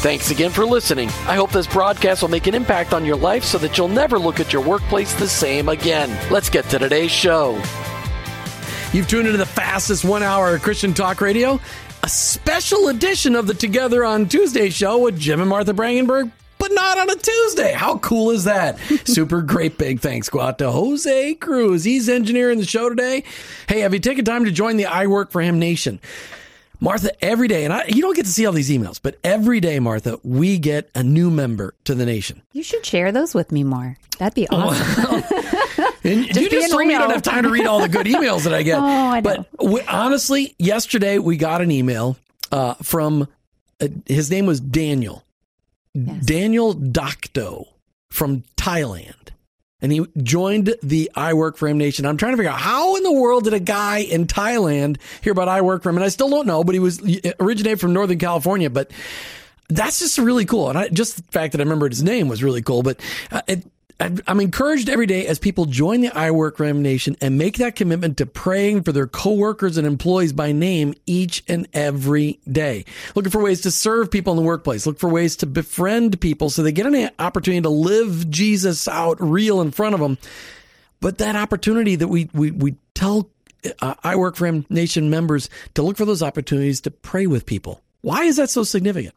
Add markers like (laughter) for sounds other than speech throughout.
Thanks again for listening. I hope this broadcast will make an impact on your life so that you'll never look at your workplace the same again. Let's get to today's show. You've tuned into the fastest one hour Christian Talk Radio, a special edition of the Together on Tuesday show with Jim and Martha Brangenberg but not on a Tuesday. How cool is that? (laughs) Super great big thanks go out to Jose Cruz. He's engineering the show today. Hey, have you taken time to join the I Work for Him Nation? Martha, every day, and I, you don't get to see all these emails, but every day, Martha, we get a new member to the nation. You should share those with me more. That'd be awesome. (laughs) (laughs) and just you just told me you don't have time to read all the good (laughs) emails that I get. oh, I know. But we, honestly, yesterday we got an email uh, from, uh, his name was Daniel. Yes. Daniel Docto from Thailand and he joined the I Work for Him Nation. I'm trying to figure out how in the world did a guy in Thailand hear about I Work for Him, and I still don't know. But he was originated from Northern California, but that's just really cool. And I, just the fact that I remembered his name was really cool. But uh, it, I'm encouraged every day as people join the I Work Ram Nation and make that commitment to praying for their coworkers and employees by name each and every day. Looking for ways to serve people in the workplace. Look for ways to befriend people so they get an opportunity to live Jesus out real in front of them. But that opportunity that we we we tell uh, I Work for Him Nation members to look for those opportunities to pray with people. Why is that so significant?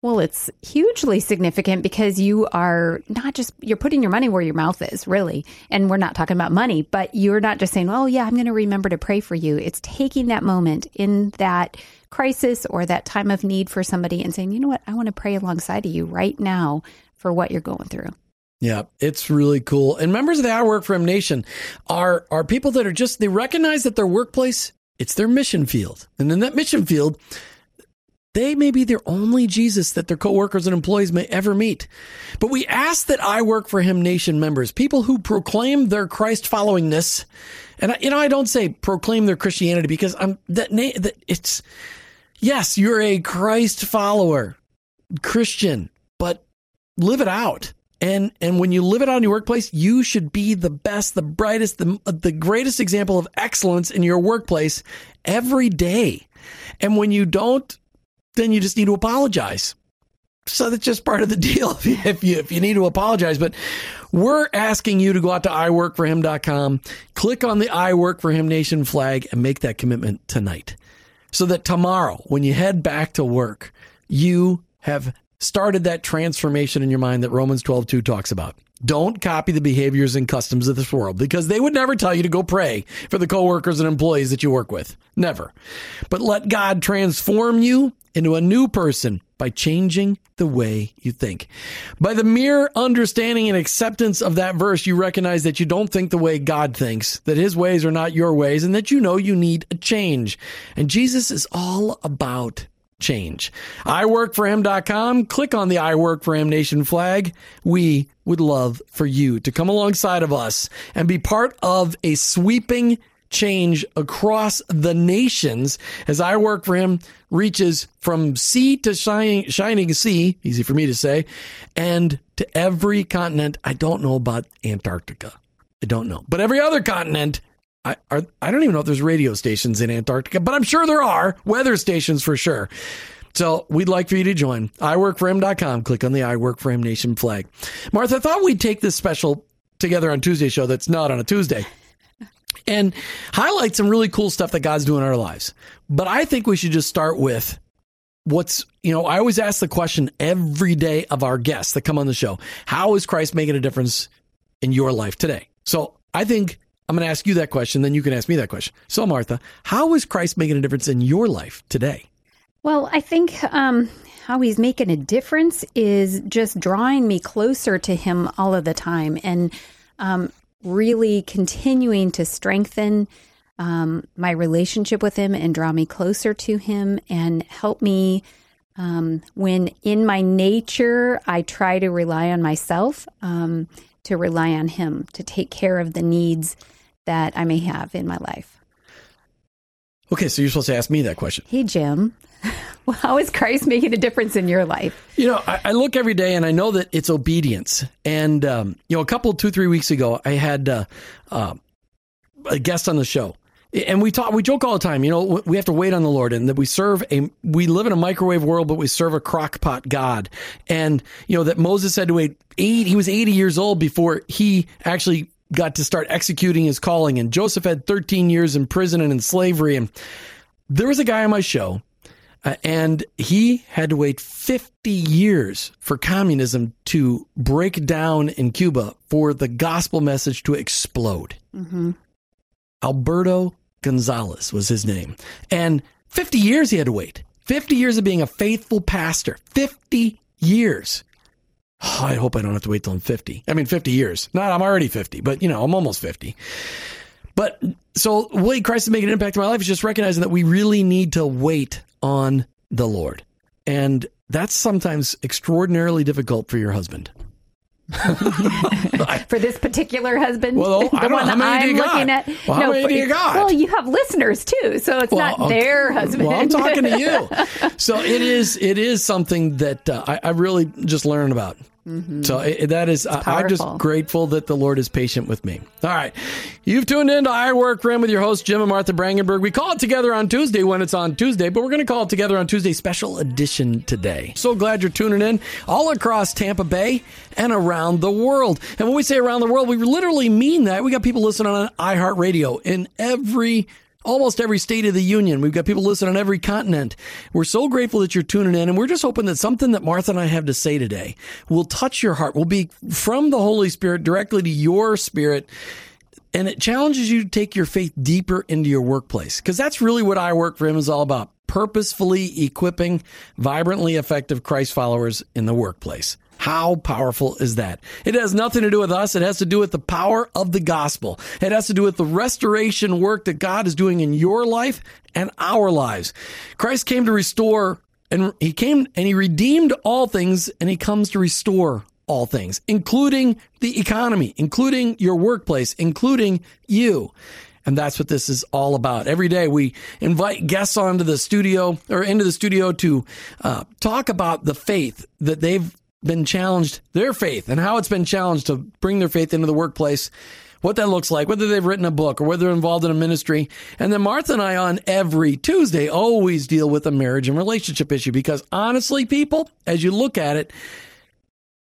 Well, it's hugely significant because you are not just you're putting your money where your mouth is, really. And we're not talking about money, but you're not just saying, "Oh, yeah, I'm going to remember to pray for you." It's taking that moment in that crisis or that time of need for somebody and saying, "You know what? I want to pray alongside of you right now for what you're going through." Yeah, it's really cool. And members of the I Work for Him Nation are are people that are just they recognize that their workplace it's their mission field, and in that mission field they may be their only Jesus that their coworkers and employees may ever meet. But we ask that I Work for Him Nation members, people who proclaim their Christ followingness, and I, you know, I don't say proclaim their Christianity because I'm that, that it's yes, you're a Christ follower, Christian, but live it out. And and when you live it out in your workplace, you should be the best, the brightest, the the greatest example of excellence in your workplace every day. And when you don't then you just need to apologize. So that's just part of the deal (laughs) if you, if you need to apologize. But we're asking you to go out to iworkforhim.com, click on the I Work for Him Nation flag, and make that commitment tonight. So that tomorrow, when you head back to work, you have started that transformation in your mind that Romans 12 2 talks about. Don't copy the behaviors and customs of this world because they would never tell you to go pray for the coworkers and employees that you work with. Never. But let God transform you into a new person by changing the way you think. By the mere understanding and acceptance of that verse, you recognize that you don't think the way God thinks, that his ways are not your ways, and that you know you need a change. And Jesus is all about change. iWorkForHim.com. Click on the I Work for Him Nation flag. We would love for you to come alongside of us and be part of a sweeping change across the nations as I work for him reaches from sea to shining, shining sea, easy for me to say, and to every continent. I don't know about Antarctica. I don't know. But every other continent, I, are, I don't even know if there's radio stations in Antarctica, but I'm sure there are weather stations for sure. So we'd like for you to join. iWorkForHim.com. Click on the I Work for Him Nation flag. Martha, I thought we'd take this special together on Tuesday show that's not on a Tuesday and highlight some really cool stuff that God's doing in our lives. But I think we should just start with what's, you know, I always ask the question every day of our guests that come on the show How is Christ making a difference in your life today? So I think I'm going to ask you that question, then you can ask me that question. So, Martha, how is Christ making a difference in your life today? Well, I think um, how he's making a difference is just drawing me closer to him all of the time and um, really continuing to strengthen um, my relationship with him and draw me closer to him and help me um, when in my nature I try to rely on myself, um, to rely on him to take care of the needs that I may have in my life. Okay, so you're supposed to ask me that question. Hey, Jim. (laughs) Well, (laughs) how is Christ making a difference in your life? You know, I, I look every day and I know that it's obedience. And, um, you know, a couple, two, three weeks ago, I had uh, uh, a guest on the show. And we talk, we joke all the time, you know, we have to wait on the Lord and that we serve a, we live in a microwave world, but we serve a crockpot God. And, you know, that Moses had to wait eight, he was 80 years old before he actually got to start executing his calling. And Joseph had 13 years in prison and in slavery. And there was a guy on my show uh, and he had to wait 50 years for communism to break down in Cuba for the gospel message to explode. Mm-hmm. Alberto Gonzalez was his name. And 50 years he had to wait. 50 years of being a faithful pastor. 50 years. Oh, (sighs) I hope I don't have to wait till I'm 50. I mean, 50 years. Not, I'm already 50, but you know, I'm almost 50. But so way Christ is making an impact in my life is just recognizing that we really need to wait on the Lord. And that's sometimes extraordinarily difficult for your husband. (laughs) for this particular husband, well, the one many I'm looking got? at. Well, many for- you got? Well, you have listeners too, so it's Well, not their husband. Well, I'm talking to you. (laughs) So it is. It is something that uh, I, I really just learned about. Mm-hmm. So it, that is. I, I'm just grateful that the Lord is patient with me. All right, you've tuned in to I Work Rim with your host Jim and Martha Brangenberg. We call it together on Tuesday when it's on Tuesday, but we're going to call it together on Tuesday special edition today. So glad you're tuning in all across Tampa Bay and around the world. And when we say around the world, we literally mean that. We got people listening on iHeartRadio in every almost every state of the union. We've got people listening on every continent. We're so grateful that you're tuning in, and we're just hoping that something that Martha and I have to say today will touch your heart, will be from the Holy Spirit directly to your spirit. And it challenges you to take your faith deeper into your workplace because that's really what I Work for Him is all about purposefully equipping vibrantly effective Christ followers in the workplace. How powerful is that? It has nothing to do with us. It has to do with the power of the gospel. It has to do with the restoration work that God is doing in your life and our lives. Christ came to restore and he came and he redeemed all things and he comes to restore all things, including the economy, including your workplace, including you. And that's what this is all about. Every day we invite guests onto the studio or into the studio to uh, talk about the faith that they've been challenged, their faith, and how it's been challenged to bring their faith into the workplace, what that looks like, whether they've written a book or whether they're involved in a ministry. And then Martha and I on every Tuesday always deal with a marriage and relationship issue because honestly, people, as you look at it,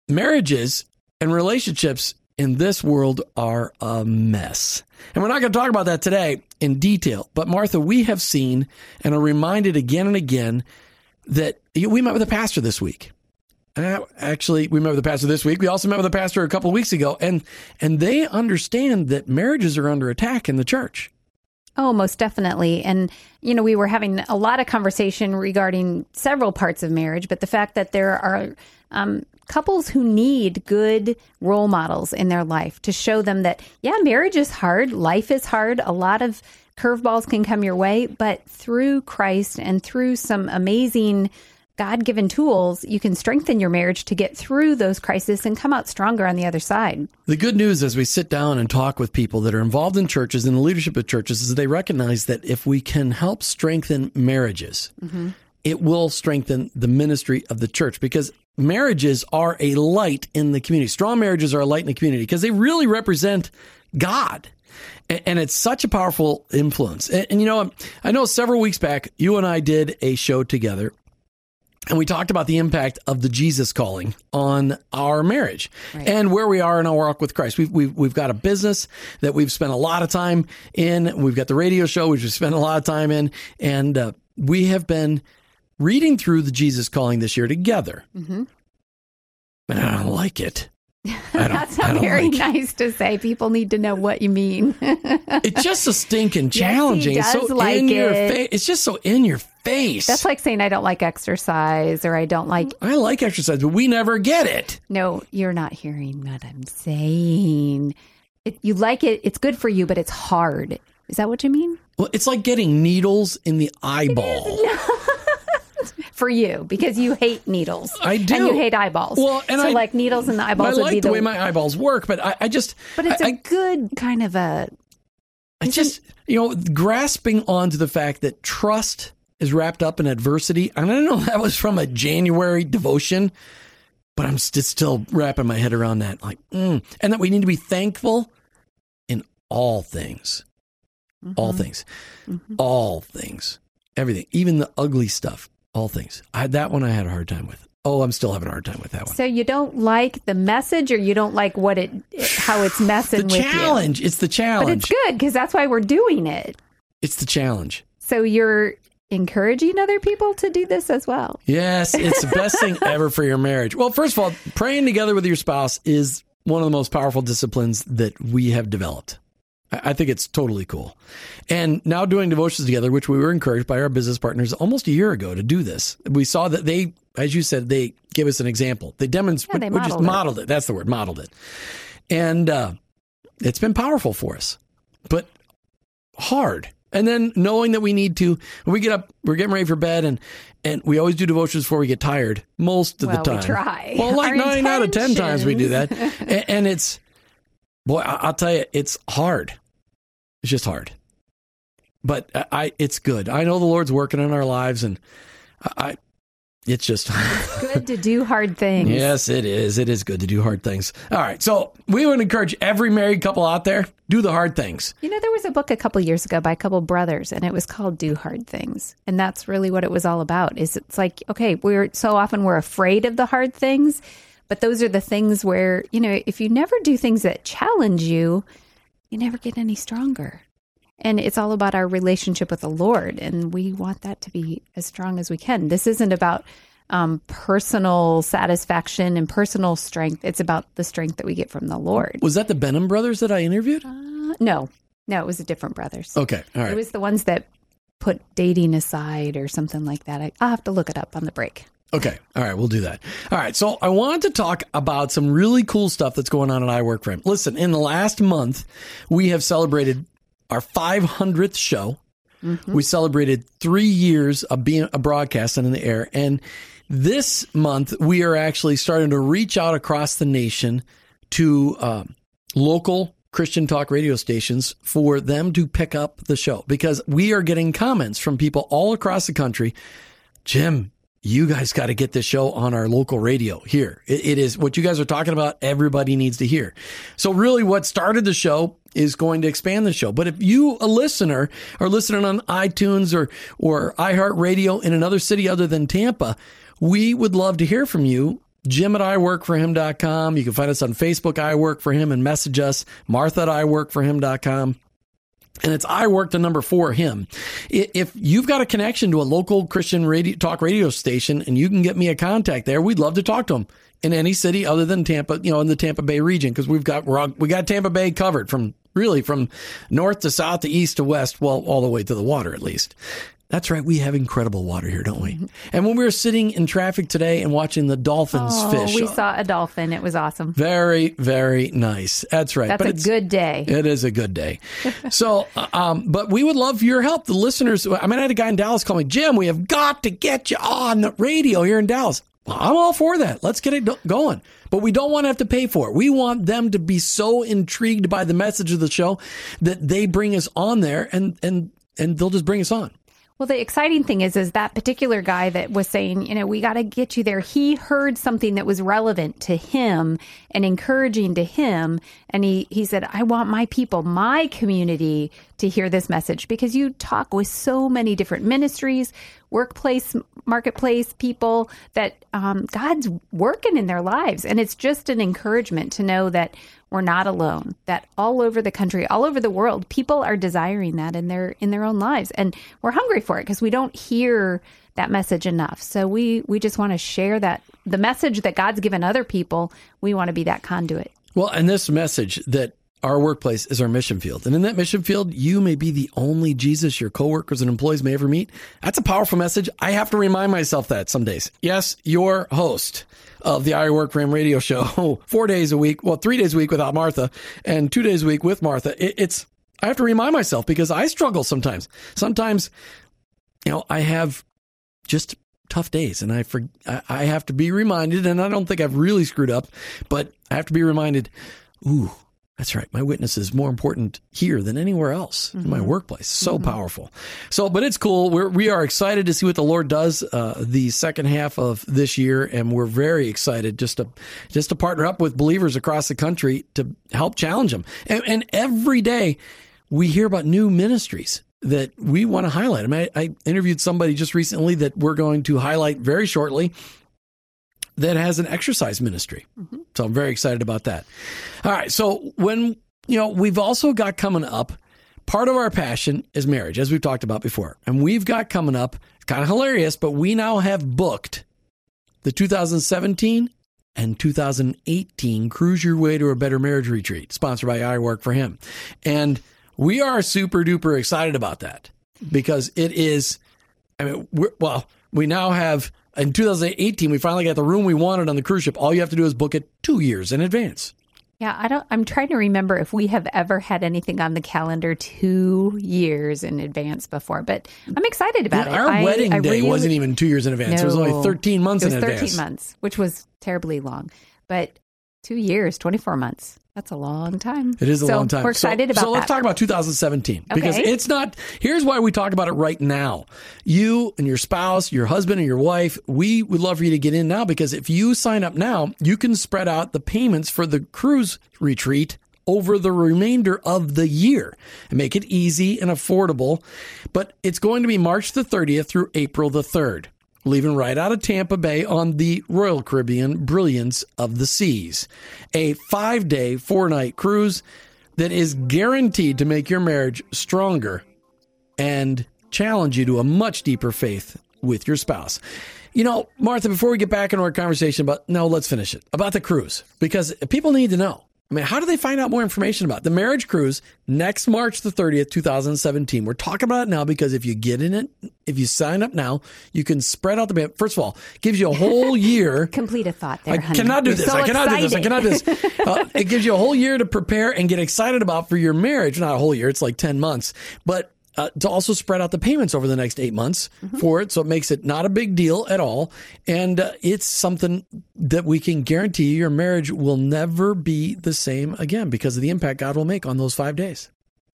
marriages and relationships in this world are a mess. And we're not going to talk about that today in detail. But Martha, we have seen and are reminded again and again that we met with a pastor this week. Uh, actually, we met with the pastor this week. We also met with a pastor a couple of weeks ago, and and they understand that marriages are under attack in the church. Oh, most definitely. And, you know, we were having a lot of conversation regarding several parts of marriage, but the fact that there are um, couples who need good role models in their life to show them that, yeah, marriage is hard, life is hard, a lot of curveballs can come your way, but through Christ and through some amazing God given tools, you can strengthen your marriage to get through those crises and come out stronger on the other side. The good news as we sit down and talk with people that are involved in churches and the leadership of churches is they recognize that if we can help strengthen marriages, mm-hmm. it will strengthen the ministry of the church because marriages are a light in the community. Strong marriages are a light in the community because they really represent God. And it's such a powerful influence. And, and you know, um, I know several weeks back, you and I did a show together and we talked about the impact of the Jesus calling on our marriage and where we are in our walk with Christ. We've, we've, we've got a business that we've spent a lot of time in. We've got the radio show, which we've spent a lot of time in. And uh, we have been reading through the Jesus calling this year together. And I don't like it. That's not very like nice to say. People need to know what you mean. it's just so stinking (laughs) challenging. Yes, it's so like in it. your face. It's just so in your face. That's like saying I don't like exercise or I don't like. I like exercise, but we never get it. No, you're not hearing what I'm saying. It, you like it. It's good for you, but it's hard. Is that what you mean? Well, it's like getting needles in the eyeball. (laughs) for you because you hate needles. I do. And you hate eyeballs. Well, and so I like needles and the eyeballs I would like be the, the way my eyeballs work, but I, I just. But it's I- a good kind of a. I just, you know, grasping onto the fact that trust is wrapped up in adversity. And I don't know if (laughs) that was from a January devotion, but I'm st- still wrapping my head around that. Like, mm. and that we need to be thankful in all things, all Mm-hmm. things, all things, everything, even the ugly stuff, all things. I, that one I had a hard time with. Oh, I'm still having a hard time with that one. So you don't like the message, or you don't like what it, how it's messing The with you. challenge. It's the challenge. But it's good because that's why we're doing it. it's the challenge. So you're encouraging other people to do this as well. Yes, it's the best thing (laughs) ever for your marriage. Well, first of all, praying together with your spouse is one of the most powerful disciplines that we have developed. I think it's totally cool. And now doing devotions together, which we were encouraged by our business partners almost a year ago to do this. We saw that they, as you said, they gave us an example. They demonstrated, Yeah, they we just modeled it. modeled it. That's the word, modeled it. And uh, it's been powerful for us, but hard. And then knowing that we need to, we get up, we're getting ready for bed, and and we always do devotions before we get tired. Most of Well, the we time, try. Well, like Our nine out of ten times we do that, and, and it's boy, I, I'll tell you, it's hard. It's just hard, but I, I, it's good. I know the Lord's working in our lives, and I, I it's just (laughs) Good to do hard things. Yes, it is. It is good to do hard things. All right. So we would encourage every married couple out there do the hard things. You know, there was a book a couple years ago by a couple brothers, and it was called "Do Hard Things," and that's really what it was all about. Is it's like, okay, we're so often we're afraid of the hard things, but those are the things where you know, if you never do things that challenge you, you never get any stronger. And it's all about our relationship with the Lord, and we want that to be as strong as we can. This isn't about um, personal satisfaction and personal strength. It's about the strength that we get from the Lord. Was that the Benham brothers that I interviewed? Uh, no, no, it was a different brothers. Okay. All It was the ones that put dating aside or something like that. I, I'll have to look it up on the break. Okay. All right. We'll do that. All right. So I wanted to talk about some really cool stuff that's going on at I Work for Him. Listen, in the last month, we have celebrated our 500th show. We celebrated three years of being a broadcast and in the air. And this month, we are actually starting to reach out across the nation to um, local Christian talk radio stations for them to pick up the show because we are getting comments from people all across the country. Jim, you guys got to get this show on our local radio here. It, it is what you guys are talking about. Everybody needs to hear. So really what started the show is going to expand the show. But if you, a listener, are listening on iTunes or, or iHeartRadio in another city other than Tampa, we would love to hear from you. Jim at iworkforhim.com. You can find us on Facebook, I Work For Him, and message us. Martha at iworkforhim.com and it's I work the number for him. If you've got a connection to a local Christian radio, talk radio station and you can get me a contact there, we'd love to talk to them in any city other than Tampa, you know, in the Tampa Bay region because we've got we're, all- we got Tampa Bay covered from really from north to south to east to west, well, all the way to the water at least. That's right. We have incredible water here, don't we? And when we were sitting in traffic today and watching the dolphins Oh, fish, we saw a dolphin. It was awesome. very, very nice. That's right. That's a good day. it is a good day. So, um, but we would love your help. The listeners, I mean, I had a guy in Dallas call me, Jim, we have got to get you on the radio here in Dallas. Well, I'm all for that. Let's get it going. But we don't want to have to pay for it. We want them to be so intrigued by the message of the show that they bring us on there and, and, and they'll just bring us on. Well, the exciting thing is, is that particular guy that was saying, you know, we got to get you there. He heard something that was relevant to him and encouraging to him, And he, he said, I want my people, my community to hear this message because you talk with so many different ministries, workplace, marketplace people that um, God's working in their lives. And it's just an encouragement to know that we're not alone, that all over the country, all over the world, people are desiring that in their in their own lives. And we're hungry for it because we don't hear that message enough. So we we just want to share that the message that God's given other people, we want to be that conduit. Well, and this message that our workplace is our mission field. And in that mission field, you may be the only Jesus your coworkers and employees may ever meet. That's a powerful message. I have to remind myself that some days. Yes, your host of the I Work Him radio show, (laughs) four days a week, well, three days a week without Martha and two days a week with Martha. It's, I have to remind myself because I struggle sometimes. Sometimes, you know, I have just tough days and I for, I have to be reminded and I don't think I've really screwed up, but I have to be reminded, ooh, that's right. My witness is more important here than anywhere else mm-hmm. in my mm-hmm. workplace. So mm-hmm. powerful. So, but it's cool. We're, we are excited to see what the Lord does uh, the second half of this year, and we're very excited just to just to partner up with believers across the country to help challenge them. And, and every day we hear about new ministries that we want to highlight. I mean, I, I interviewed somebody just recently that we're going to highlight very shortly that has an exercise ministry. Mm-hmm. So I'm very excited about that. All right. So when, you know, we've also got coming up, part of our passion is marriage, as we've talked about before. And we've got coming up, kind of hilarious, but we now have booked the 2017 and 2018 Cruise Your Way to a Better Marriage Retreat, sponsored by I Work for Him. And we are super duper excited about that because it is, I mean, well, we now have in 2018, we finally got the room we wanted on the cruise ship. All you have to do is book it two years in advance. Yeah, I don't. I'm trying to remember if we have ever had anything on the calendar two years in advance before, but I'm excited about yeah, it. Our I, wedding I day really, wasn't even two years in advance. No, it was only 13 months it was in 13 advance. 13 months, which was terribly long. But two years, 24 months. That's a long time. It is a so long time. We're excited so, about So let's that. talk about 2017 because it's not. Here's why we talk about it right now. You and your spouse, your husband and your wife, we would love for you to get in now because if you sign up now, you can spread out the payments for the cruise retreat over the remainder of the year and make it easy and affordable. But it's going to be March the 30th through April the 3rd leaving right out of Tampa Bay on the Royal Caribbean Brilliance of the Seas, a five day, four night cruise that is guaranteed to make your marriage stronger and challenge you to a much deeper faith with your spouse. You know, Martha, before we get back into our conversation about, no, let's finish it about the cruise because people need to know. I mean, how do they find out more information about it? the marriage cruise next March the 30th, 2017? We're talking about it now because if you get in it, if you sign up now, you can spread out the first of all, gives you a whole (laughs) year. Complete a thought there, I cannot do this. So I cannot do this. I cannot do this. (laughs) Uh, it gives you a whole year to prepare and get excited about for your marriage. Not a whole year. It's like 10 months, but uh, to also spread out the payments over the next eight months mm-hmm. for it. So it makes it not a big deal at all. And uh, it's something that we can guarantee your marriage will never be the same again because of the impact God will make on those five days.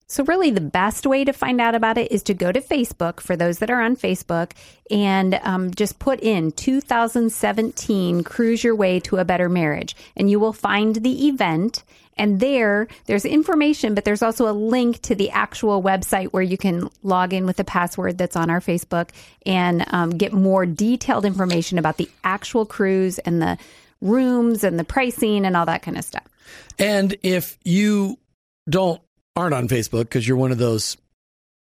So, really, the best way to find out about it is to go to Facebook for those that are on Facebook and um, just put in 2017 Cruise Your Way to a Better Marriage. And you will find the event. And there, there's information, but there's also a link to the actual website where you can log in with the password that's on our Facebook and um, get more detailed information about the actual cruise and the rooms and the pricing and all that kind of stuff. And if you don't aren't on Facebook because you're one of those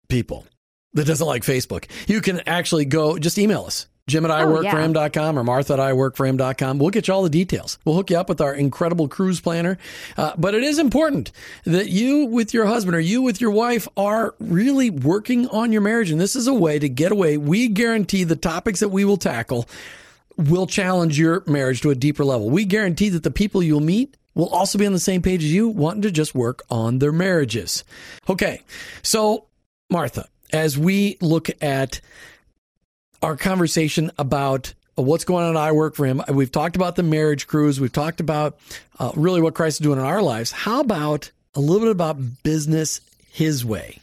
people that doesn't like Facebook, you can actually go just email us. Jim at iworkforhim.com or Martha at iworkforhim.com. We'll get you all the details. We'll hook you up with our incredible cruise planner. Uh, but it is important that you with your husband or you with your wife are really working on your marriage. And this is a way to get away. We guarantee the topics that we will tackle will challenge your marriage to a deeper level. We guarantee that the people you'll meet will also be on the same page as you, wanting to just work on their marriages. Okay, so Martha, as we look at our conversation about what's going on I work for him, we've talked about the marriage cruise, we've talked about uh, really what Christ is doing in our lives. How about a little bit about business his way?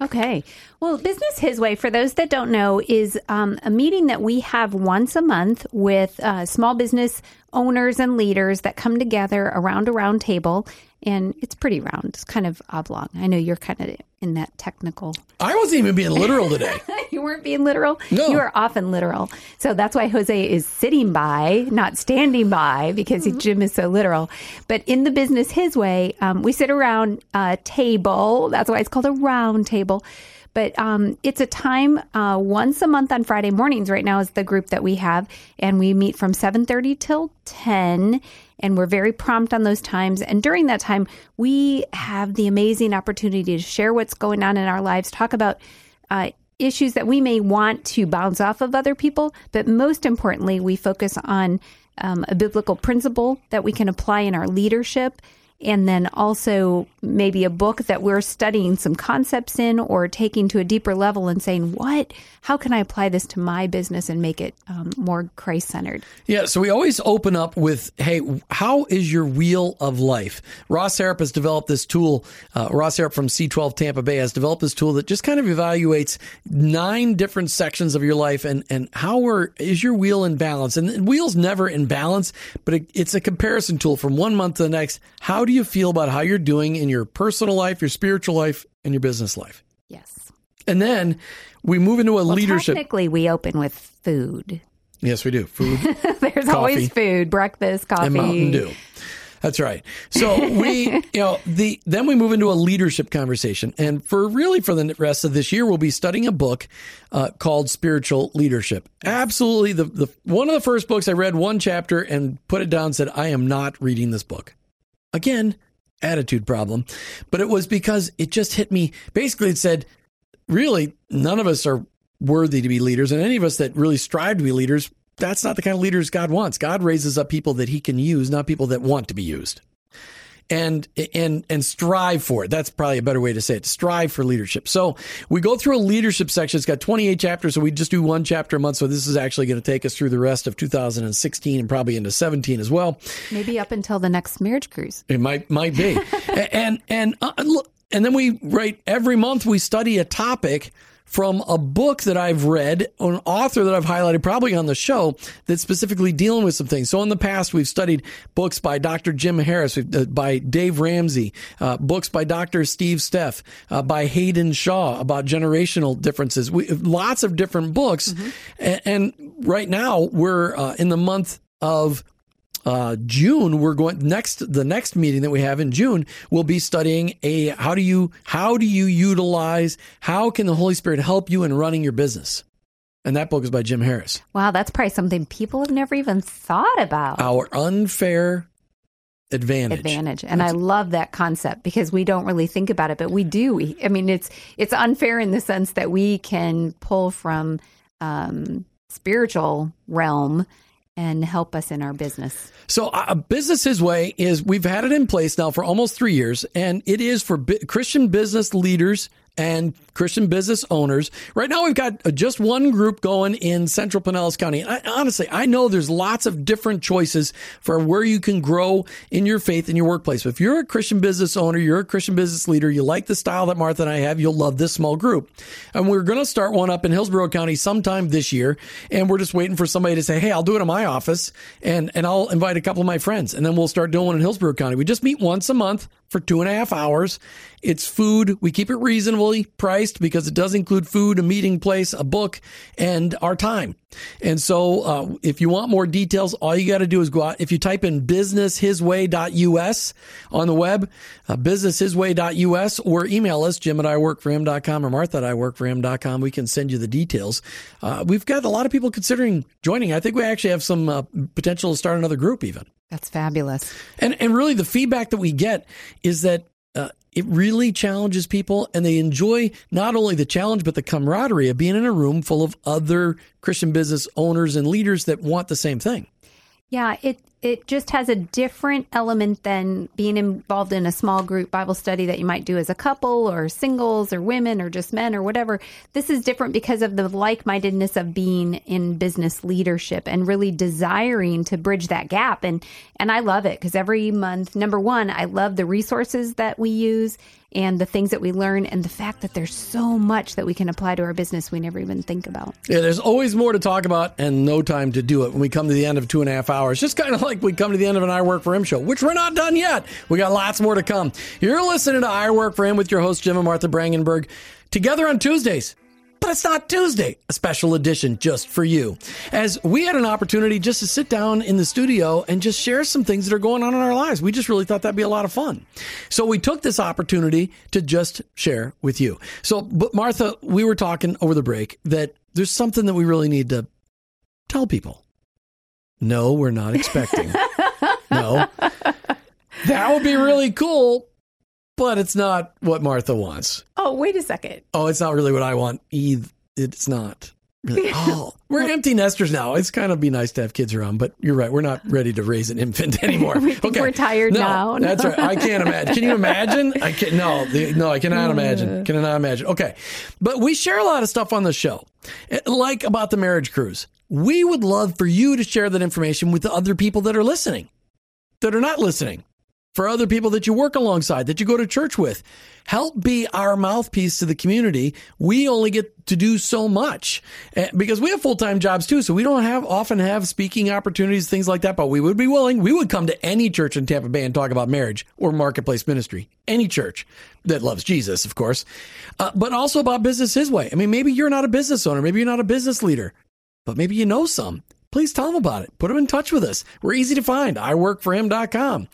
Okay. Well, Business His Way, for those that don't know, is um, a meeting that we have once a month with uh, small business owners and leaders that come together around a round table and it's pretty round. It's kind of oblong. I know you're kind of in that technical. I wasn't even being literal today. (laughs) you weren't being literal. No. You are often literal. So that's why Jose is sitting by, not standing by, because he, Jim is so literal. But in the business his way, um, we sit around a table. That's why it's called a round table. But um, it's a time uh, once a month on Friday mornings. Right now is the group that we have, and we meet from seven thirty till ten and we're very prompt on those times. And during that time, we have the amazing opportunity to share what's going on in our lives, talk about uh, issues that we may want to bounce off of other people, but most importantly, we focus on um, a biblical principle that we can apply in our leadership and then also maybe a book that we're studying some concepts in or taking to a deeper level and saying what how can i apply this to my business and make it um, more christ-centered Yeah, so we always open up with, "Hey, how is your wheel of life?" Ross Harrop has developed this tool. Uh, Ross Harrop from C12 Tampa Bay has developed this tool that just kind of evaluates nine different sections of your life and and how are is your wheel in balance? And wheel's never in balance, but it, it's a comparison tool from one month to the next. How do you feel about how you're doing in your personal life, your spiritual life, and your business life? yes And then we move into a well, leadership. technically we open with food Yes, we do. Food. (laughs) there's always food breakfast coffee and Mountain Dew. That's right. So we, (laughs) you know, the then we move into a leadership conversation, and for really for the rest of this year, we'll be studying a book uh, called Spiritual Leadership. Absolutely, the the one of the first books I read one chapter and put it down and said I am not reading this book. Again, attitude problem, but it was because it just hit me. Basically, it said, really, none of us are worthy to be leaders, and any of us that really strive to be leaders that's not the kind of leaders God wants. God raises up people that he can use, not people that want to be used. And and and strive for it. That's probably a better way to say it. Strive for leadership. So we go through a leadership section. It's got 28 chapters, so we just do one chapter a month. So this is actually going to take us through the rest of 2016 and probably into 17 as well. maybe up until the next marriage cruise It might might be, (laughs) and and uh, look, and then we write every month. We study a topic from a book that I've read, an author that I've highlighted probably on the show that's specifically dealing with some things. So in the past, we've studied books by Dr. Jim Harris, uh, by Dave Ramsey, uh, books by Dr. Steve Steff, uh, by Haydn Shaw about generational differences. We lots of different books, and, and right now we're uh, in the month of uh, June, we're going next. The next meeting that we have in June, we'll be studying a how do you how do you utilize how can the Holy Spirit help you in running your business, and that book is by Jim Harris. wow that's probably something people have never even thought about Our unfair advantage. advantage and i love that concept because we don't really think about it but we do We- i mean it's it's unfair in the sense that we can pull from um spiritual realm and help us in our business. So, uh, Business His Way is we've had it in place now for almost three years, and it is for bi- Christian business leaders and Christian business owners. Right now, we've got uh, just one group going in Central Pinellas County. I, honestly, I know there's lots of different choices for where you can grow in your faith in your workplace. But if you're a Christian business owner, you're a Christian business leader, you like the style that Martha and I have, you'll love this small group. And we're going to start one up in Hillsborough County sometime this year, and we're just waiting for somebody to say, "Hey, I'll do it in my office," and and I'll invite a couple of my friends, and then we'll start doing one in Hillsborough County. We just meet once a month for two and a half hours. It's food. We keep it reasonably priced because it does include food, a meeting place, a book, and our time. And so, uh, if you want more details, all you got to do is go out. If you type in businesshisway.us on the web, uh, businesshisway.us, or email us, jim at iworkforhim.com or martha at iworkforhim.com, we can send you the details. Uh, we've got a lot of people considering joining. I think we actually have some uh, potential to start another group even. that's fabulous And and really, the feedback that we get is that it really challenges people, and they enjoy not only the challenge but the camaraderie of being in a room full of other Christian business owners and leaders that want the same thing. Yeah, it it just has a different element than being involved in a small group Bible study that you might do as a couple or singles or women or just men or whatever. This is different because of the like-mindedness of being in business leadership and really desiring to bridge that gap and and I love it because every month number 1, I love the resources that we use and the things that we learn and the fact that there's so much that we can apply to our business we never even think about. Yeah, there's always more to talk about and no time to do it when we come to the end of two and a half hours. Just kind of like we come to the end of an I Work for Him show, which we're not done yet. We got lots more to come. You're listening to I Work for Him with your host, Jim and Martha Brangenberg, together on Tuesdays but it's not Tuesday, a special edition just for you. As we had an opportunity just to sit down in the studio and just share some things that are going on in our lives. We just really thought that'd be a lot of fun. So we took this opportunity to just share with you. So, but Martha, we were talking over the break that there's something that we really need to tell people. No, we're not expecting. (laughs) no. That would be really cool, but it's not what Martha wants. Oh, wait a second. Oh, it's not really what I want either. It's not. Really. Oh, (laughs) we're empty nesters now. It's kind of be nice to have kids around, but you're right. We're not ready to raise an infant (laughs) anymore. (laughs) we think we're tired no, now. No. That's right. I can't imagine. Can you imagine? I can't. No, the, no, I cannot imagine. Cannot imagine. Okay, but we share a lot of stuff on the show, eh, like about the marriage cruise. We would love for you to share that information with the other people that are listening, that are not listening for other people that you work alongside, that you go to church with. Help be our mouthpiece to the community. We only get to do so much eh, because we have full time jobs too. So we don't have often have speaking opportunities, things like that. But we would be willing. We would come to any church in Tampa Bay and talk about marriage or marketplace ministry. Any church that loves Jesus, of course, uh, but also about business His way. I mean, maybe you're not a business owner, maybe you're not a business leader, but maybe you know some. Please tell them about it. Put them in touch with us. We're easy to find. iworkforhim.com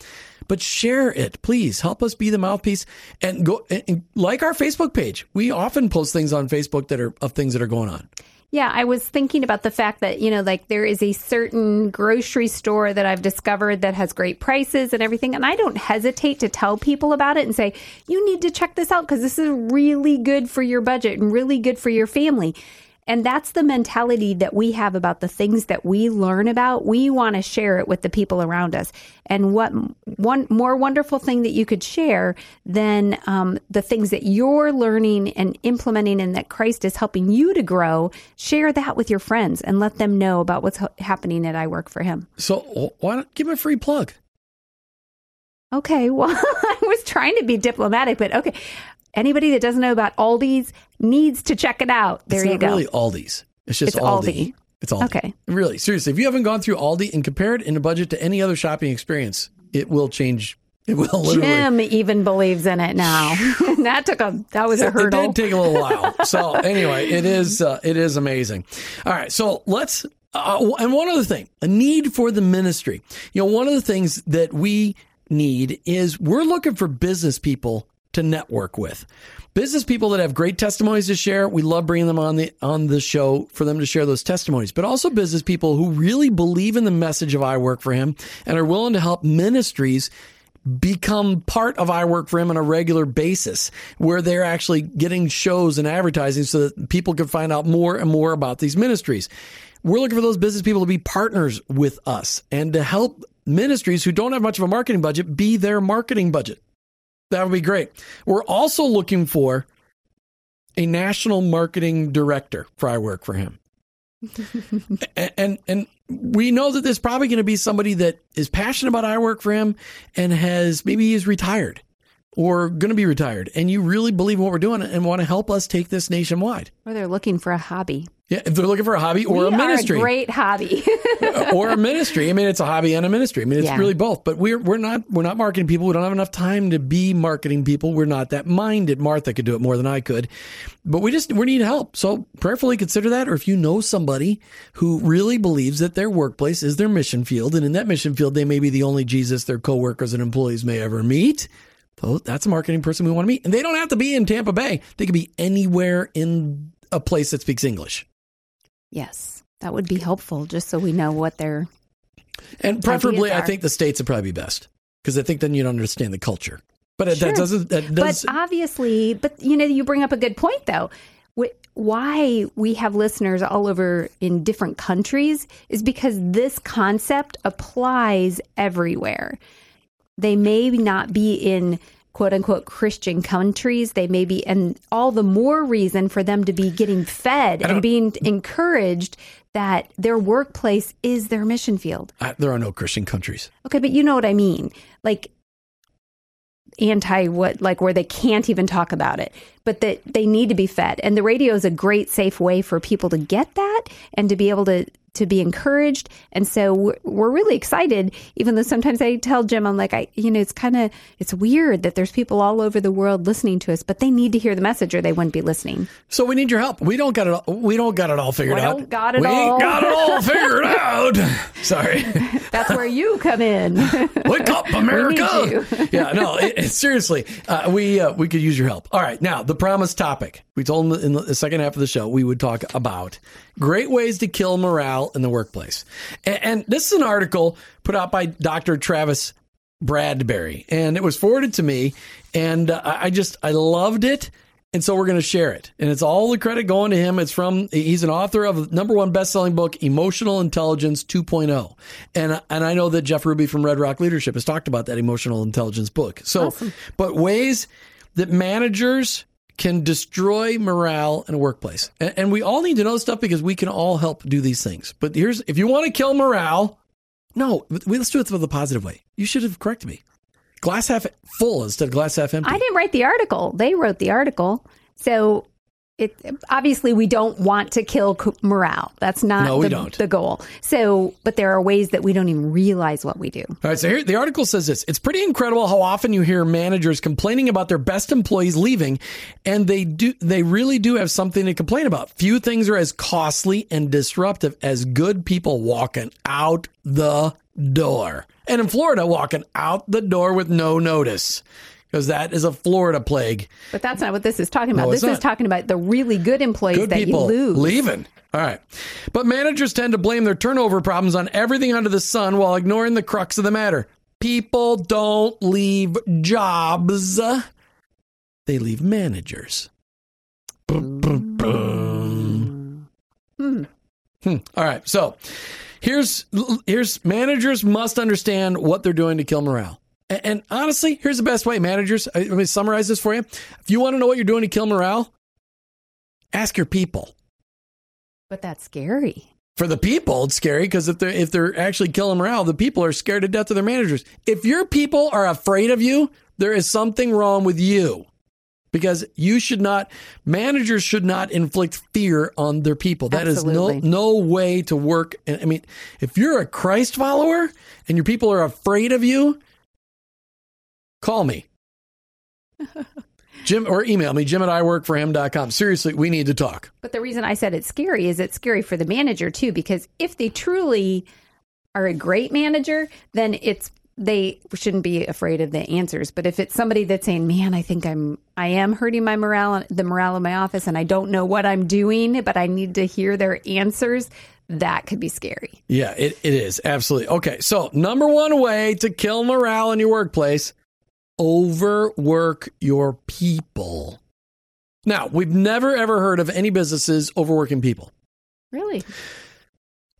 but share it, please. Help us be the mouthpiece and go and like our Facebook page. We often post things on Facebook that are of things that are going on. Yeah, I was thinking about the fact that, you know, like there is a certain grocery store that I've discovered that has great prices and everything. And I don't hesitate to tell people about it and say, you need to check this out because this is really good for your budget and really good for your family. And that's the mentality that we have about the things that we learn about. We want to share it with the people around us. And what one more wonderful thing that you could share than um, the things that you're learning and implementing and that Christ is helping you to grow, share that with your friends and let them know about what's happening at I Work for Him. So why not give me a free plug? Okay, (laughs) well, I was trying to be diplomatic, but okay anybody that doesn't know about Aldi's needs to check it out. There it's you go. Really, Aldi's. It's just it's Aldi. Aldi. It's Aldi. Okay. Really, seriously, if you haven't gone through Aldi and compared it in a budget to any other shopping experience, it will change. It will literally. Jim even believes in it now. (laughs) (laughs) that took a that was a hurdle. It did take a little while. (laughs) So anyway, it is uh, it is amazing. All right, so let's. Uh, and one other thing, a need for the ministry. You know, one of the things that we need is we're looking for business people to network with. Business people that have great testimonies to share, we love bringing them on the on the show for them to share those testimonies. But also business people who really believe in the message of I work for him and are willing to help ministries become part of I work for him on a regular basis where they're actually getting shows and advertising so that people can find out more and more about these ministries. We're looking for those business people to be partners with us and to help ministries who don't have much of a marketing budget be their marketing budget. That would be great. We're also looking for a national marketing director for I work for him. (laughs) and, and, and we know that there's probably going to be somebody that is passionate about I work for him and has maybe he's retired or going to be retired and you really believe in what we're doing and want to help us take this nationwide. Or they're looking for a hobby. Yeah, if they're looking for a hobby or we a ministry. a great hobby. (laughs) or a ministry. I mean, it's a hobby and a ministry. I mean, it's Yeah. really both. But we're we're not we're not marketing people. We don't have enough time to be marketing people. We're not that minded. Martha could do it more than I could. But we just we need help. So prayerfully consider that. Or if you know somebody who really believes that their workplace is their mission field, and in that mission field they may be the only Jesus their coworkers and employees may ever meet. So that's a marketing person we want to meet. And they don't have to be in Tampa Bay. They could be anywhere in a place that speaks English. Yes, that would be helpful just so we know what they're. And preferably, I think the states would probably be best because I think then you'd understand the culture. But Sure. that doesn't. That does. But obviously, but you know, you bring up a good point though. Why we have listeners all over in different countries is because this concept applies everywhere. They may not be in quote unquote Christian countries. They may be, and all the more reason for them to be getting fed and being encouraged that their workplace is their mission field. I, there are no Christian countries. Okay, but you know what I mean. Like anti what like where they can't even talk about it but that they need to be fed and the radio is a great safe way for people to get that and to be able to to be encouraged and so we're, we're really excited even though sometimes i tell jim i'm like i you know it's kind of it's weird that there's people all over the world listening to us but they need to hear the message or they wouldn't be listening So we need your help. We don't got it. All, we don't got it all figured We out. don't got it we all. ain't got it all figured out. (laughs) Sorry. (laughs) that's where you come in (laughs) Wake up, America! you. yeah, no, it, it- seriously, uh, we uh, we could use your help. All right, now the promised topic. We told them in the second half of the show we would talk about great ways to kill morale in the workplace, and, and this is an article put out by Dr. Travis Bradberry, and it was forwarded to me, and uh, I just I loved it. And so we're going to share it. And it's all the credit going to him. It's from, he's an author of the number one best-selling book, Emotional Intelligence 2.0. And, and I know that Jeff Ruby from Red Rock Leadership has talked about that emotional intelligence book. So, but ways that managers can destroy morale in a workplace. And, and we all need to know stuff because we can all help do these things. But here's, if you want to kill morale, no, let's do it the positive way. You should have corrected me. Glass half full instead of glass half empty. I didn't write the article. They wrote the article. So it obviously we don't want to kill morale. That's not No, the, don't. the goal. So, but there are ways that we don't even realize what we do. All right, so here the article says this. It's pretty incredible how often you hear managers complaining about their best employees leaving, and they do they really do have something to complain about. Few things are as costly and disruptive as good people walking out the door. And in Florida, walking out the door with no notice. Because that is a Florida plague. But that's not what this is talking about. No, this it's is talking about the really good employees Good that people you lose. leaving. All right. But managers tend to blame their turnover problems on everything under the sun while ignoring the crux of the matter. People don't leave jobs, they leave managers. Boom, boom, boom. Hmm. Hmm. All right. So here's here's managers must understand what they're doing to kill morale. And, honestly, here's the best way, managers. I- Let me summarize this for you. If you want to know what you're doing to kill morale, ask your people. But that's scary. For the people, it's scary because if they're if they're actually killing morale, the people are scared to death of their managers. If your people are afraid of you, there is something wrong with you. Because you should not managers should not inflict fear on their people. That is Absolutely. no no way to work. I mean, if you're a Christ follower and your people are afraid of you, call me. Jim or email me, Jim at iworkforhim.com. Seriously, we need to talk. But the reason I said it's scary is it's scary for the manager too, because if they truly are a great manager, then it's they shouldn't be afraid of the answers. But if it's somebody that's saying, "Man, I think I'm I am hurting my morale, the morale of my office, and I don't know what I'm doing, but I need to hear their answers," that could be scary. Yeah, it, it is. Absolutely. Okay. So, number one way to kill morale in your workplace overwork your people. Now, we've never ever heard of any businesses overworking people. Really?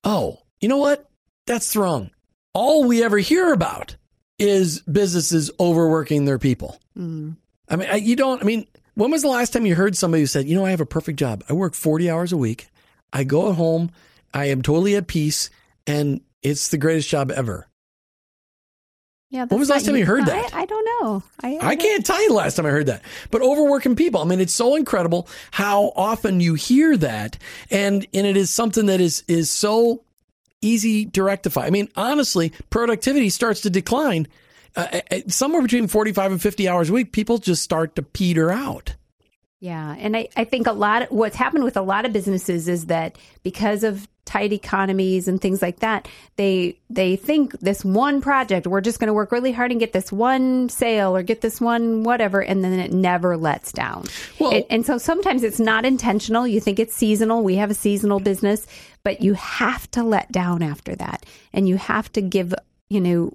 Oh, you know what? That's wrong. All we ever hear about is businesses overworking their people. Mm. I mean, I, you don't, I mean, when was the last time you heard somebody who said, you know, I have a perfect job. I work 40 hours a week. I go home. I am totally at peace and it's the greatest job ever. Yeah. When was the last time you heard that? I, don't know. I, I don't- can't tell you the last time I heard that. But overworking people, I mean, it's so incredible how often you hear that, and and it is something that is is so easy to rectify. I mean, honestly, productivity starts to decline uh, uh, somewhere between forty five and fifty hours a week. People just start to peter out. Yeah, and I, I think a lot of what's happened with a lot of businesses is that because of tight economies and things like that, they they think this one project we're just going to work really hard and get this one sale or get this one whatever, and then it never lets down. Well- It- and so sometimes it's not intentional. You think it's seasonal. We have a seasonal business, but you have to let down after that, and you have to give you know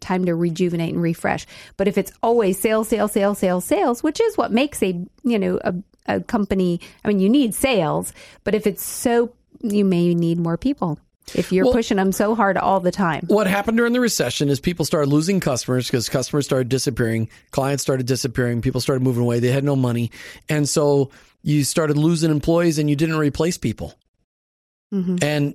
time to rejuvenate and refresh but if it's always sales sales sales sales sales which is what makes a you know a, a company i mean you need sales but if it's so you may need more people if you're Well- pushing them so hard all the time What happened during the recession is people started losing customers because customers started disappearing, clients started disappearing, people started moving away, they had no money, and so you started losing employees and you didn't replace people. Mhm. And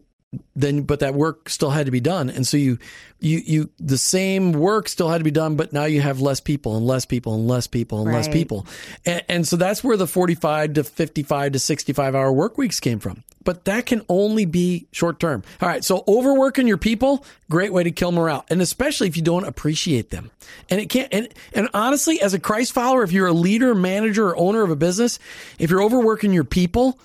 then but that work still had to be done. And so you you you the same work still had to be done but now you have less people and less people and less people and less people. And, and so that's where the 45 to 55 to 65 hour work weeks came from. But that can only be short term. All right. So overworking your people great way to kill morale. And especially if you don't appreciate them. And it can't and, and honestly as a christ follower if you're a leader manager or owner of a business if you're overworking your people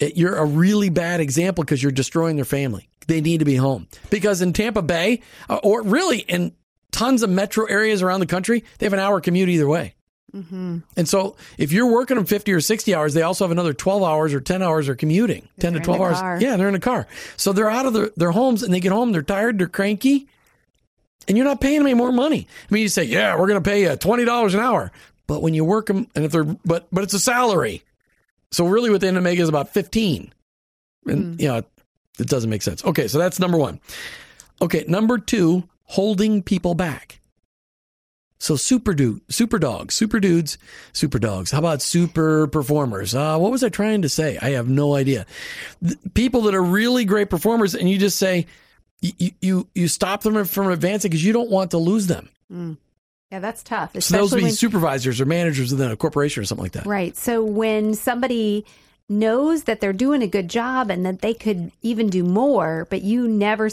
you're a really bad example because you're destroying their family. They need to be home because in Tampa Bay, uh, or really in tons of metro areas around the country, they have an hour commute either way. And so if you're working them 50 or 60 hours, they also have another 12 hours or 10 hours of commuting, 10 to they're in 12 hours. car. Yeah, they're in a car. So they're out of their, their homes and they get home, they're tired, they're cranky, and you're not paying them any more money. I mean, you say, yeah, we're going to pay you $20 an hour. But when you work them, and if they're, but, but it's a salary. So really what they end up making is about 15. And, you know, it doesn't make sense. Okay, so that's number one. Okay, number two, holding people back. So super dude, super dogs, super dudes, super dogs. How about super performers? Uh, what was I trying to say? I have no idea. Th- people that are really great performers, and you just say you you you stop them from advancing because you don't want to lose them. Yeah, that's tough. So those when, supervisors or managers within a corporation or something like that. right. So when somebody knows that they're doing a good job and that they could even do more, but you never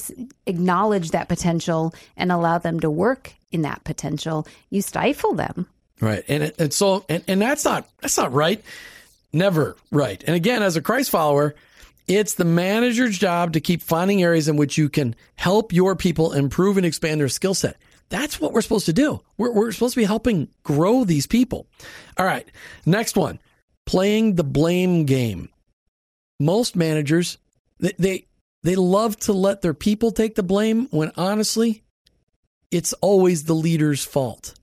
acknowledge that potential and allow them to work in that potential, you stifle them. Right. And it, and so and, and that's not that's not right. Never right. And again, as a Christ follower, it's the manager's job to keep finding areas in which you can help your people improve and expand their skill set. That's what we're supposed to do. We're, we're supposed to be helping grow these people. All right. Next one playing the blame game. Most managers, they, they, they love to let their people take the blame when honestly, it's always the leader's fault.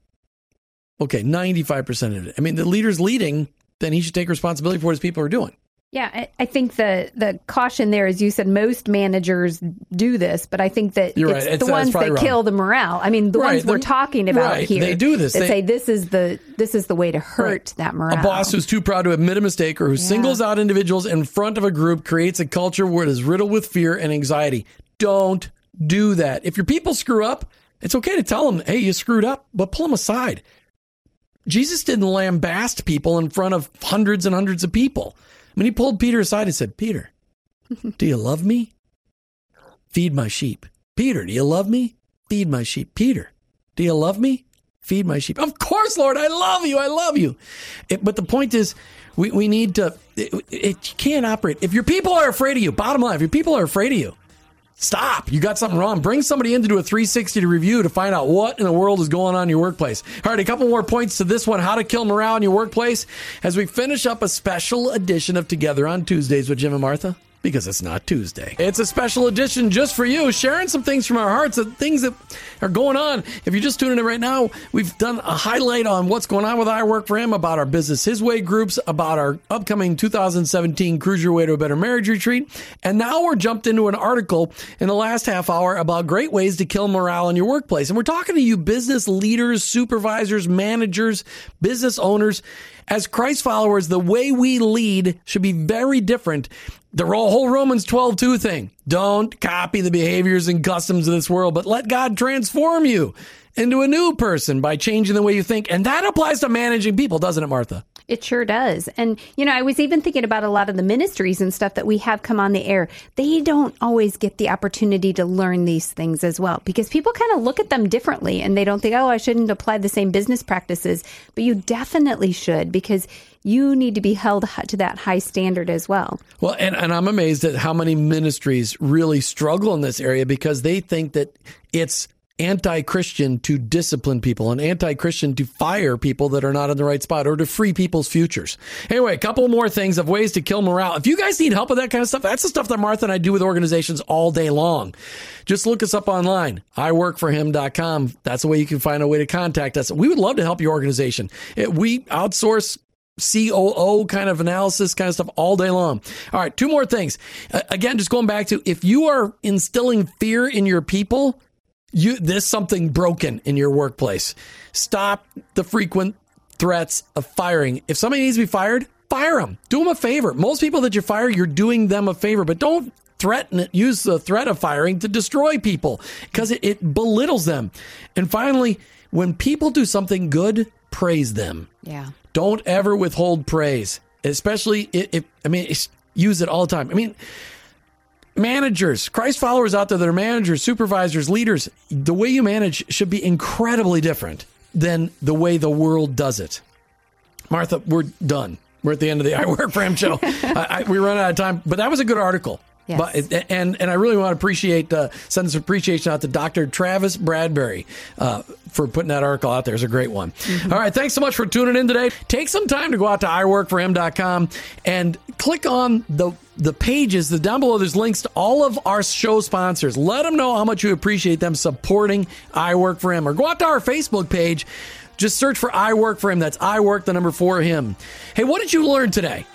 Okay, 95% of it. I mean, the leader's leading, then he should take responsibility for what his people are doing. Yeah, I, I think the the caution there is you said most managers do this, but I think that You're it's right. The that's uh, ones that wrong. kill the morale. I mean, the Right. ones we're talking about right. here. They do this. They- say this is the this is the way to hurt that morale. A boss who's too proud to admit a mistake or who singles out individuals in front of a group creates a culture where it is riddled with fear and anxiety. Don't do that. If your people screw up, it's okay to tell them, hey, you screwed up, but pull them aside. Jesus didn't lambast people in front of hundreds and hundreds of people. When he pulled Peter aside and said, Peter, (laughs) do you love me? Feed my sheep. Peter, do you love me? Feed my sheep. Peter, do you love me? Feed my sheep. Of course, Lord, I love you. I love you. It- but the point is, we, we need to, it, it can't operate. If your people are afraid of you, bottom line, if your people are afraid of you, Stop. You got something wrong. Bring somebody in to do a 360 to review to find out what in the world is going on in your workplace. All right, a couple more points to this one how to kill morale in your workplace as we finish up a special edition of Together on Tuesdays with Jim and Martha. Because it's not Tuesday. It's a special edition just for you, sharing some things from our hearts, the things that are going on. If you're just tuning in right now, we've done a highlight on what's going on with I Work for Him, about our Business His Way groups, about our upcoming 2017 Cruise Your Way to a Better Marriage Retreat. And now we're jumped into an article in the last half hour about great ways to kill morale in your workplace. And we're talking to you business leaders, supervisors, managers, business owners. As Christ followers, the way we lead should be very different. The whole Romans 12 2 thing. Don't copy the behaviors and customs of this world, but let God transform you into a new person by changing the way you think. And that applies to managing people, doesn't it, Martha? It sure does. And, you know, I was even thinking about a lot of the ministries and stuff that we have come on the air. They don't always get the opportunity to learn these things as well because people kind of look at them differently and they don't think, oh, I shouldn't apply the same business practices. But you definitely should because you need to be held to that high standard as well. Well, and, and I'm amazed at how many ministries really struggle in this area because they think that it's anti Christian to discipline people and anti Christian to fire people that are not in the right spot or to free people's futures. Anyway, a couple more things of ways to kill morale. If you guys need help with that kind of stuff, that's the stuff that Martha and I do with organizations all day long. Just look us up online, iworkforhim.com. That's the way you can find a way to contact us. We would love to help your organization. We outsource COO kind of analysis, kind of stuff all day long. All right, two more things. Again, just going back to if you are instilling fear in your people, you there's something broken in your workplace. Stop the frequent threats of firing. If somebody needs to be fired, fire them. Do them a favor. Most people that you fire, you're doing them a favor, but don't threaten use the threat of firing to destroy people because it, it belittles them. And finally, when people do something good, praise them. Yeah. Don't ever withhold praise, especially if, if I mean, use it all the time. I mean, managers, Christ followers out there that are managers, supervisors, leaders, the way you manage should be incredibly different than the way the world does it. Martha, we're done. We're at the end of the I Work for Him show. I, I, we run out of time, but that was a good article. Yes. But and and I really want to appreciate uh, send some appreciation out to Dr. Travis Bradberry uh, for putting that article out there. It's a great one. Mm-hmm. All right, thanks so much for tuning in today. Take some time to go out to iworkforhim.com and click on the the pages. The down below there's links to all of our show sponsors. Let them know how much you appreciate them supporting I Work for Him, or go out to our Facebook page. Just search for I Work for Him. That's I Work the number for Him. Hey, what did you learn today?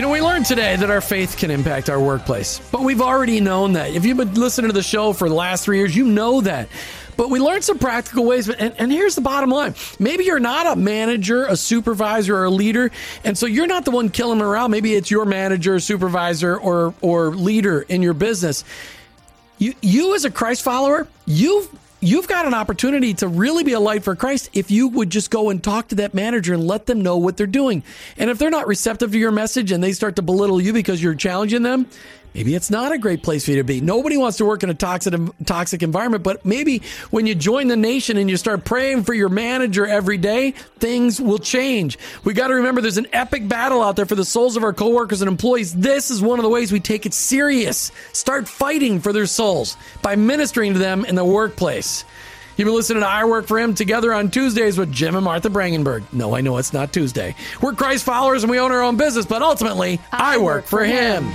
You know, we learned today that our faith can impact our workplace, but we've already known that. If you've been listening to the show for the last three years, you know that. But we learned some practical ways. And, and here's the bottom line maybe you're not a manager, a supervisor, or a leader. And so you're not the one killing morale. Maybe it's your manager, supervisor, or, or leader in your business. You, you as a Christ follower, you've you've got an opportunity to really be a light for Christ if you would just go and talk to that manager and let them know what they're doing. And if they're not receptive to your message and they start to belittle you because you're challenging them, maybe it's not a great place for you to be. Nobody wants to work in a toxic toxic environment, but maybe when you join the nation and you start praying for your manager every day, things will change. We got to remember there's an epic battle out there for the souls of our coworkers and employees. This is one of the ways we take it serious. Start fighting for their souls by ministering to them in the workplace. You've been listening to I Work for Him together on Tuesdays with Jim and Martha Brangenberg. No, I know it's not Tuesday. We're Christ followers and we own our own business, but ultimately, I, I work, work, for Him. him.